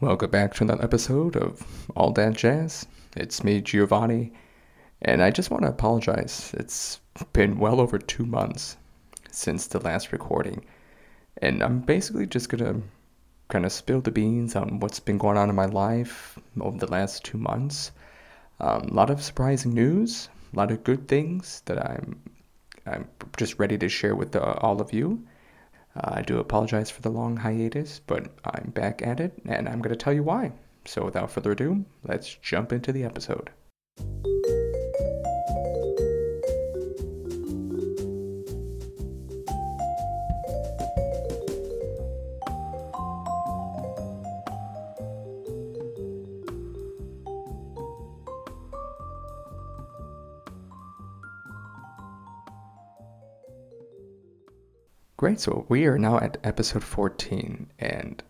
Welcome back to another episode of All That Jazz. It's me, Giovanni, and I just want to apologize. It's been well over two months since the last recording, and I'm basically just gonna kind of spill the beans on what's been going on in my life over the last two months. Um, a lot of surprising news, a lot of good things that I'm I'm just ready to share with uh, all of you. Uh, I do apologize for the long hiatus, but I'm back at it, and I'm going to tell you why. So, without further ado, let's jump into the episode. Great, so we are now at episode 14, and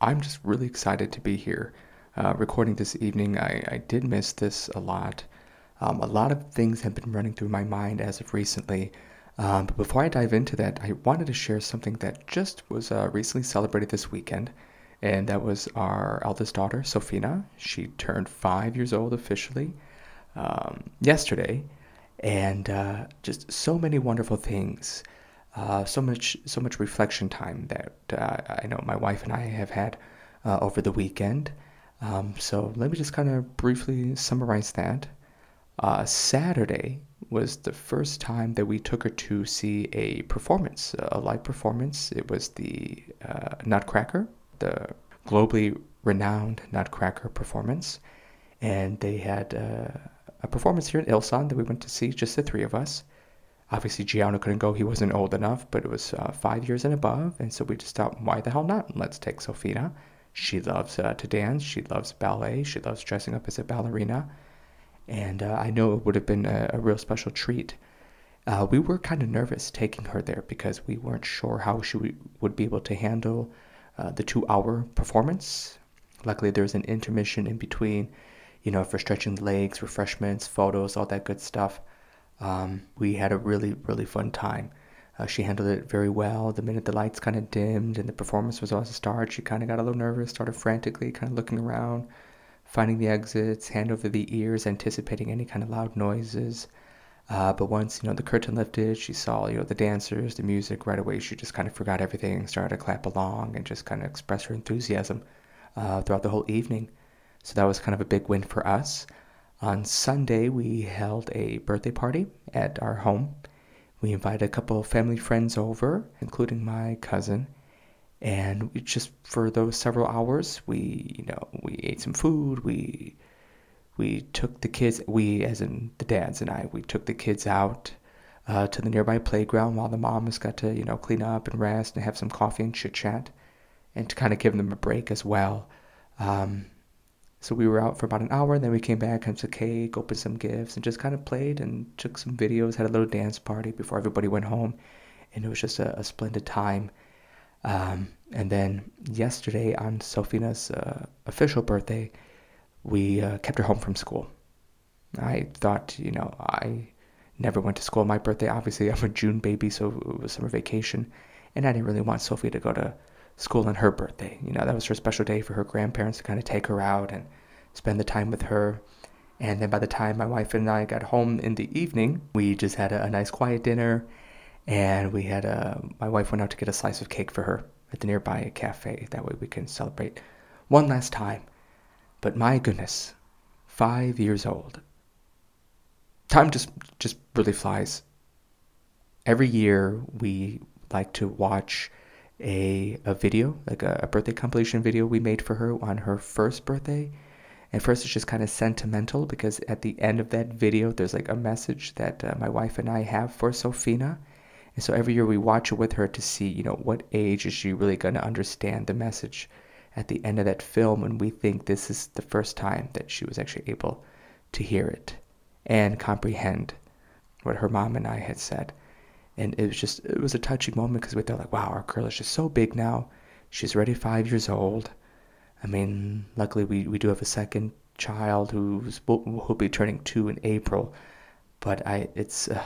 I'm just really excited to be here uh, recording this evening. I, I did miss this a lot. Um, a lot of things have been running through my mind as of recently. Um, but before I dive into that, I wanted to share something that just was uh, recently celebrated this weekend, and that was our eldest daughter, Sophina. She turned five years old officially um, yesterday, and uh, just so many wonderful things uh, so much so much reflection time that uh, I know my wife and I have had uh, over the weekend. Um, so let me just kind of briefly summarize that. Uh, Saturday was the first time that we took her to see a performance, a live performance. It was the uh, Nutcracker, the globally renowned Nutcracker performance, and they had a performance here in Ilsan that we went to see, just the three of us obviously Gianna couldn't go. He wasn't old enough, but it was uh, five years and above. And so we just thought, why the hell not? Let's take Sofina. She loves uh, to dance. She loves ballet. She loves dressing up as a ballerina. And uh, I know it would have been a, a real special treat. Uh, we were kind of nervous taking her there because we weren't sure how she would be able to handle uh, the two hour performance. Luckily, there was an intermission in between, you know, for stretching legs, refreshments, photos, all that good stuff. Um, we had a really, really fun time. Uh, she handled it very well. The minute the lights kind of dimmed and the performance was about to start, she kind of got a little nervous, started frantically kind of looking around, finding the exits, hand over the ears, anticipating any kind of loud noises. Uh, but once you know the curtain lifted, she saw you know the dancers, the music. Right away, she just kind of forgot everything, started to clap along, and just kind of express her enthusiasm uh, throughout the whole evening. So that was kind of a big win for us. On Sunday, we held a birthday party at our home. We invited a couple of family friends over, including my cousin. And just for those several hours, we you know we ate some food. We we took the kids. We, as in the dads and I, we took the kids out uh, to the nearby playground while the moms got to you know clean up and rest and have some coffee and chit chat, and to kind of give them a break as well. Um, so we were out for about an hour, and then we came back, had some cake, opened some gifts, and just kind of played and took some videos, had a little dance party before everybody went home. And it was just a, a splendid time. Um, and then yesterday, on Sofina's uh, official birthday, we uh, kept her home from school. I thought, you know, I never went to school on my birthday. Obviously, I'm a June baby, so it was summer vacation. And I didn't really want Sophie to go to school on her birthday. You know, that was her special day for her grandparents to kind of take her out and spend the time with her. And then by the time my wife and I got home in the evening, we just had a, a nice quiet dinner. And we had a, my wife went out to get a slice of cake for her at the nearby cafe. That way we can celebrate one last time. But my goodness, five years old. Time just just really flies. Every year we like to watch a, a video, like a, a birthday compilation video we made for her on her first birthday. And first, it's just kind of sentimental because at the end of that video, there's like a message that uh, my wife and I have for Sophina. And so every year we watch it with her to see, you know, what age is she really going to understand the message at the end of that film. And we think this is the first time that she was actually able to hear it and comprehend what her mom and I had said and it was just it was a touching moment because we thought like wow our girl is just so big now. She's already five years old. I mean luckily we, we do have a second child who's who'll be turning two in april. But i it's uh,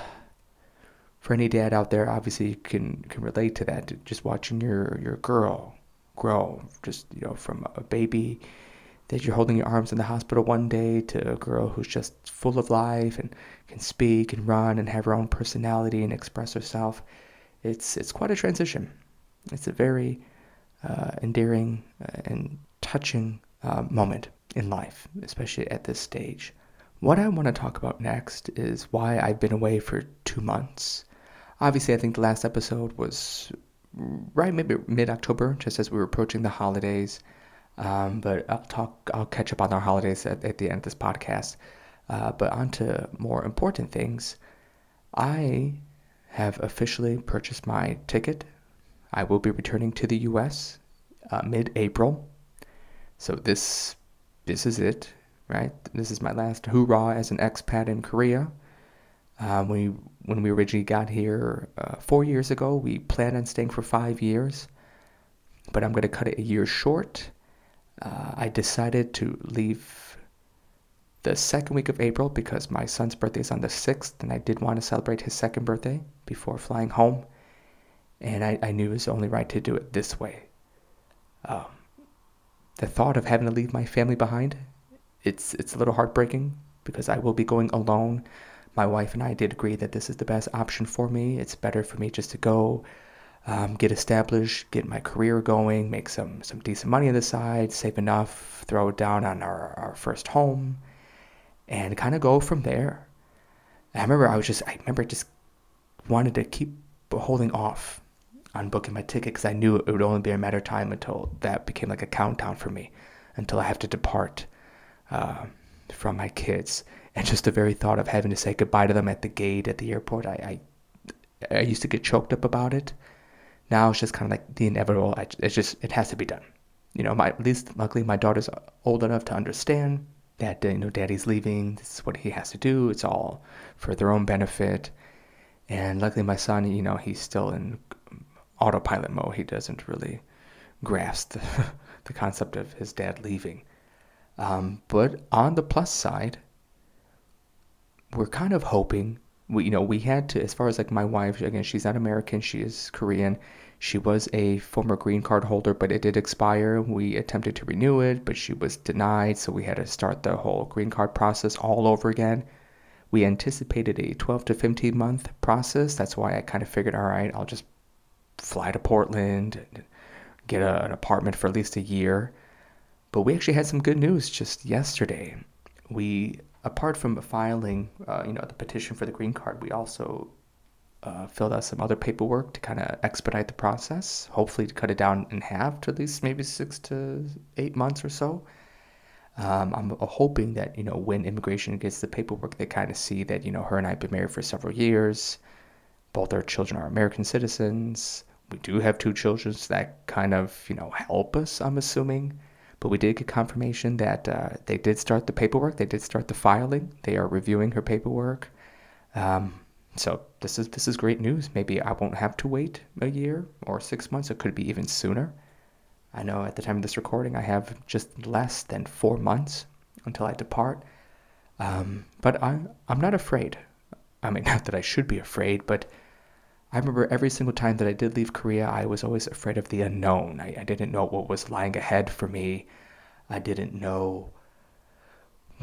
for any dad out there obviously you can can relate to that. Just watching your your girl grow. Just, you know, from a baby that you're holding your arms in the hospital one day to a girl who's just full of life and can speak and run and have her own personality and express herself. It's, it's quite a transition. It's a very uh, endearing uh, and touching uh, moment in life, especially at this stage. What I want to talk about next is why I've been away for two months. Obviously, I think the last episode was right maybe mid October, just as we were approaching the holidays. Um, but I'll talk. I'll catch up on our holidays at, at the end of this podcast. Uh, but on to more important things. I have officially purchased my ticket. I will be returning to the U.S. Uh, mid-April. So this this is it, right? This is my last hoorah as an expat in Korea. Uh, we when we originally got here uh, four years ago, we planned on staying for five years, but I'm going to cut it a year short. Uh, I decided to leave the second week of April because my son's birthday is on the 6th, and I did want to celebrate his second birthday before flying home. And I, I knew it was only right to do it this way. Um, the thought of having to leave my family behind, it's it's a little heartbreaking because I will be going alone. My wife and I did agree that this is the best option for me. It's better for me just to go, um, get established, get my career going, make some some decent money on the side, save enough, throw it down on our, our first home, and kind of go from there. I remember I was just I remember just wanted to keep holding off on booking my ticket because I knew it would only be a matter of time until that became like a countdown for me, until I have to depart uh, from my kids. And just the very thought of having to say goodbye to them at the gate at the airport, I, I, I used to get choked up about it. Now it's just kind of like the inevitable. It's just it has to be done. You know, my at least luckily my daughter's old enough to understand that you know daddy's leaving. This is what he has to do. It's all for their own benefit. And luckily my son, you know, he's still in autopilot mode. He doesn't really grasp the, the concept of his dad leaving. Um, but on the plus side, we're kind of hoping we you know we had to as far as like my wife again she's not American she is Korean she was a former green card holder but it did expire we attempted to renew it but she was denied so we had to start the whole green card process all over again we anticipated a 12 to 15 month process that's why I kind of figured all right I'll just fly to Portland, get a, an apartment for at least a year. But we actually had some good news just yesterday. We, apart from filing, uh, you know, the petition for the green card, we also uh, filled out some other paperwork to kind of expedite the process. Hopefully, to cut it down in half to at least maybe six to eight months or so. Um, I'm hoping that you know when immigration gets the paperwork, they kind of see that you know her and I have been married for several years. Both our children are American citizens. We do have two children, so that kind of, you know, help us, I'm assuming. But we did get confirmation that uh, they did start the paperwork. They did start the filing. They are reviewing her paperwork. Um, so this is this is great news. Maybe I won't have to wait a year or six months. It could be even sooner. I know at the time of this recording, I have just less than four months until I depart. Um, but I'm I'm not afraid. I mean, not that I should be afraid, but I remember every single time that I did leave Korea, I was always afraid of the unknown. I, I didn't know what was lying ahead for me. I didn't know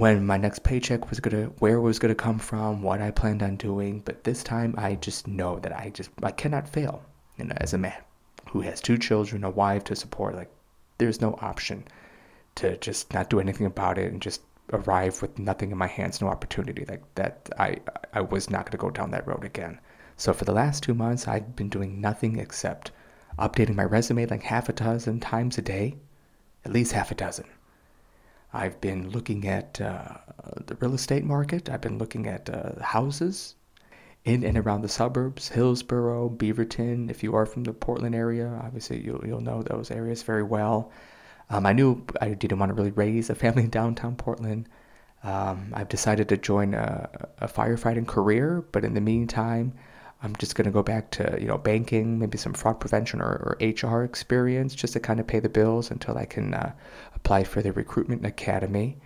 when my next paycheck was gonna, where was gonna come from, what I planned on doing. But this time, I just know that I just, I cannot fail. You know, as a man who has two children, a wife to support, like, there's no option to just not do anything about it and just arrive with nothing in my hands, no opportunity. Like that, I, I was not gonna go down that road again. So for the last two months, I've been doing nothing except updating my resume like half a dozen times a day, at least half a dozen. I've been looking at uh, the real estate market. I've been looking at uh, houses in and around the suburbs, Hillsboro, Beaverton. If you are from the Portland area, obviously you'll, you'll know those areas very well. Um, I knew I didn't want to really raise a family in downtown Portland. Um, I've decided to join a, a firefighting career, but in the meantime, I'm just going to go back to you know banking, maybe some fraud prevention or, or HR experience, just to kind of pay the bills until I can uh, apply for the recruitment academy.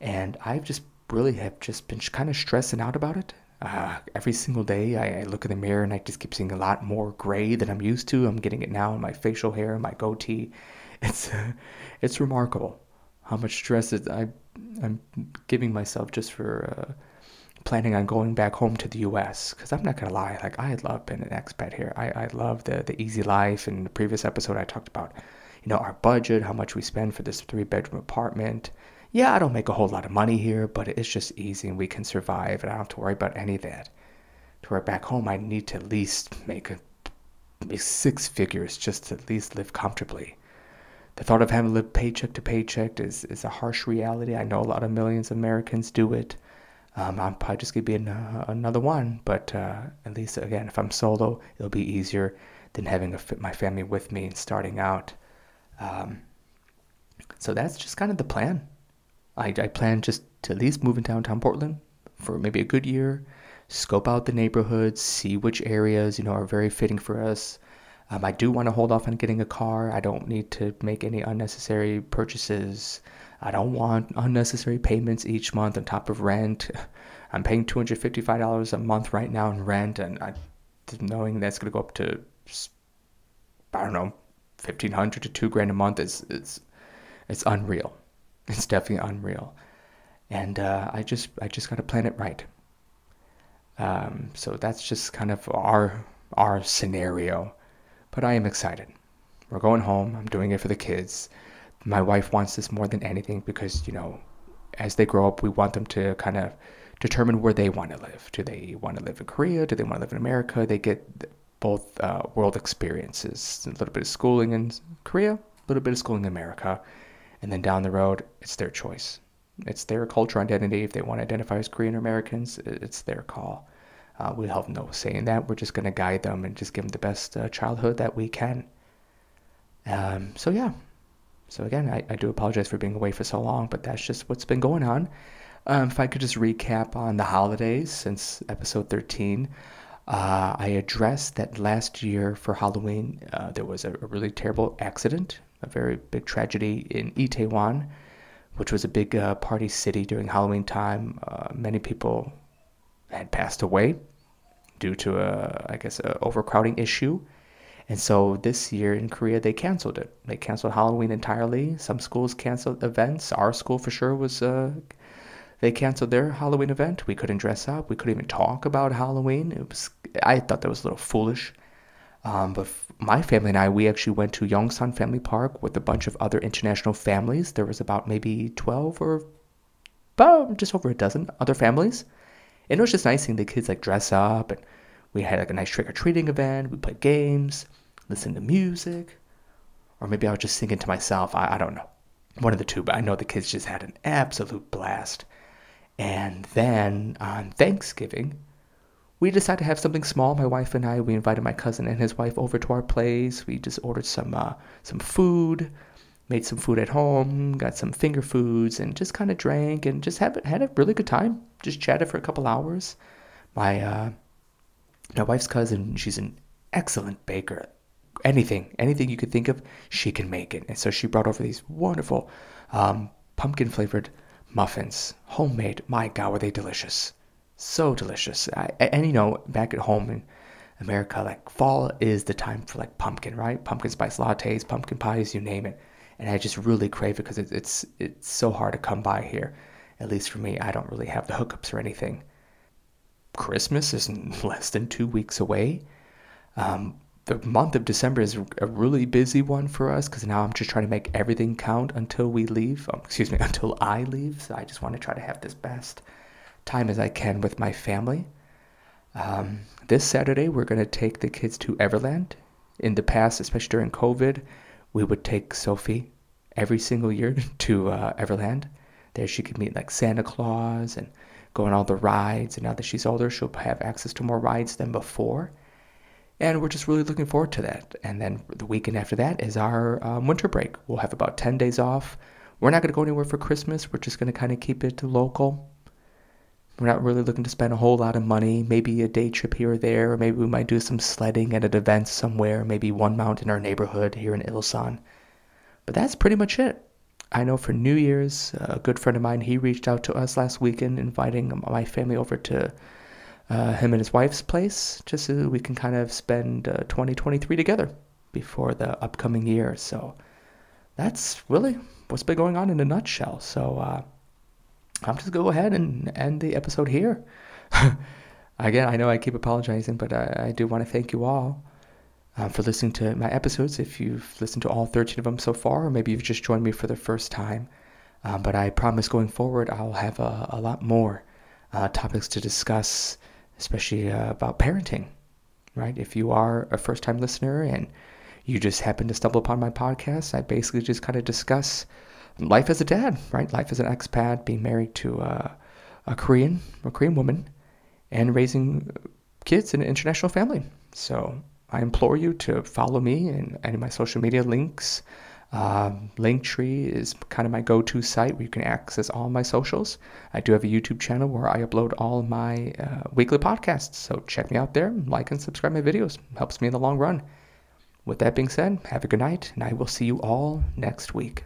And I've just really have just been kind of stressing out about it. Uh, every single day, I, I, look in the mirror and I just keep seeing a lot more gray than I'm used to. I'm getting it now in my facial hair, my goatee. It's it's remarkable how much stress it, I I'm giving myself just for uh, planning on going back home to the U.S. Because I'm not gonna lie, like I love being an expat here. I I love the the easy life. In the previous episode, I talked about you know our budget, how much we spend for this three bedroom apartment yeah, I don't make a whole lot of money here, but it's just easy and we can survive and I don't have to worry about any of that. To where back home, I need to at least make, a, make six figures just to at least live comfortably. The thought of having to live paycheck to paycheck is, is a harsh reality. I know a lot of millions of Americans do it. Um, I'm probably just going to be an, uh, another one, but uh, at least, again, if I'm solo, it'll be easier than having a, my family with me and starting out. Um, so that's just kind of the plan. I, I plan just to at least move in downtown Portland for maybe a good year, scope out the neighborhoods, see which areas you know are very fitting for us. Um, I do want to hold off on getting a car. I don't need to make any unnecessary purchases. I don't want unnecessary payments each month on top of rent. I'm paying $255 a month right now in rent, and I, knowing that's going to go up to, I don't know, 1500 to two grand a month is, is it's unreal. It's definitely unreal, and uh, I just I just got to plan it right. Um, so that's just kind of our our scenario, but I am excited. We're going home. I'm doing it for the kids. My wife wants this more than anything because you know, as they grow up, we want them to kind of determine where they want to live. Do they want to live in Korea? Do they want to live in America? They get both uh, world experiences. A little bit of schooling in Korea, a little bit of schooling in America, and then down the road, it's their choice. It's their culture identity. If they want to identify as Korean Americans, it's their call. Uh, we have no say in that. We're just going to guide them and just give them the best uh, childhood that we can. Um, so, yeah. So, again, I, I, do apologize for being away for so long, but that's just what's been going on. Um, if I could just recap on the holidays since episode 13, uh, I addressed that last year for Halloween, uh, there was a, a really terrible accident a very big tragedy in Itaewon, which was a big uh, party city during Halloween time. Uh, many people had passed away due to a, I guess, a overcrowding issue. And so this year in Korea, they canceled it. They canceled Halloween entirely. Some schools canceled events. Our school for sure was, uh, they canceled their Halloween event. We couldn't dress up. We couldn't even talk about Halloween. It was, I thought that was a little foolish. Um, but my family and I, we actually went to Yongsan Family Park with a bunch of other international families. There was about maybe 12 or about just over a dozen other families. And it was just nice seeing the kids like dress up and we had like a nice trick or treating event. We played games, listened to music, or maybe I was just singing to myself. I, I don't know. One of the two, but I know the kids just had an absolute blast. And then on Thanksgiving, we decided to have something small. My wife and I. We invited my cousin and his wife over to our place. We just ordered some uh, some food, made some food at home, got some finger foods, and just kind of drank and just had had a really good time. Just chatted for a couple hours. My uh, my wife's cousin, she's an excellent baker. Anything, anything you could think of, she can make it. And so she brought over these wonderful um, pumpkin flavored muffins, homemade. My God, were they delicious! So delicious. I, and you know, back at home in America, like fall is the time for like pumpkin, right? Pumpkin spice lattes, pumpkin pies, you name it. And I just really crave it because it, it's it's so hard to come by here. At least for me, I don't really have the hookups or anything. Christmas is less than two weeks away. Um, the month of December is a really busy one for us because now I'm just trying to make everything count until we leave. Um, excuse me, until I leave. So I just want to try to have this best time as I can with my family. Um, this Saturday, we're going to take the kids to Everland. In the past, especially during COVID, we would take Sophie every single year to uh, Everland. There, she could meet like Santa Claus and go on all the rides. And now that she's older, she'll have access to more rides than before. And we're just really looking forward to that. And then the weekend after that is our um, winter break. We'll have about 10 days off. We're not going to go anywhere for Christmas. We're just going to kind of keep it local. We're not really looking to spend a whole lot of money, maybe a day trip here or there, or maybe we might do some sledding at an event somewhere, maybe one mount in our neighborhood here in Ilsan. But that's pretty much it. I know for New Year's, a good friend of mine, he reached out to us last weekend inviting my family over to uh, him and his wife's place, just so we can kind of spend uh, 2023 together before the upcoming year. So that's really what's been going on in a nutshell. So uh, I'm just go ahead and end the episode here. Again, I know I keep apologizing, but I, I do want to thank you all uh, for listening to my episodes. If you've listened to all 13 of them so far, or maybe you've just joined me for the first time. Um, but I promise going forward, I'll have a, a lot more uh, topics to discuss, especially uh, about parenting, right? If you are a first time listener and you just happen to stumble upon my podcast, I basically just kind of discuss life as a dad, right? Life as an expat, being married to a, a Korean, a Korean woman, and raising kids in an international family. So I implore you to follow me and any of my social media links. Um, Linktree is kind of my go-to site where you can access all my socials. I do have a YouTube channel where I upload all my uh, weekly podcasts, so check me out there. Like and subscribe my videos; helps me in the long run. With that being said, have a good night, and I will see you all next week.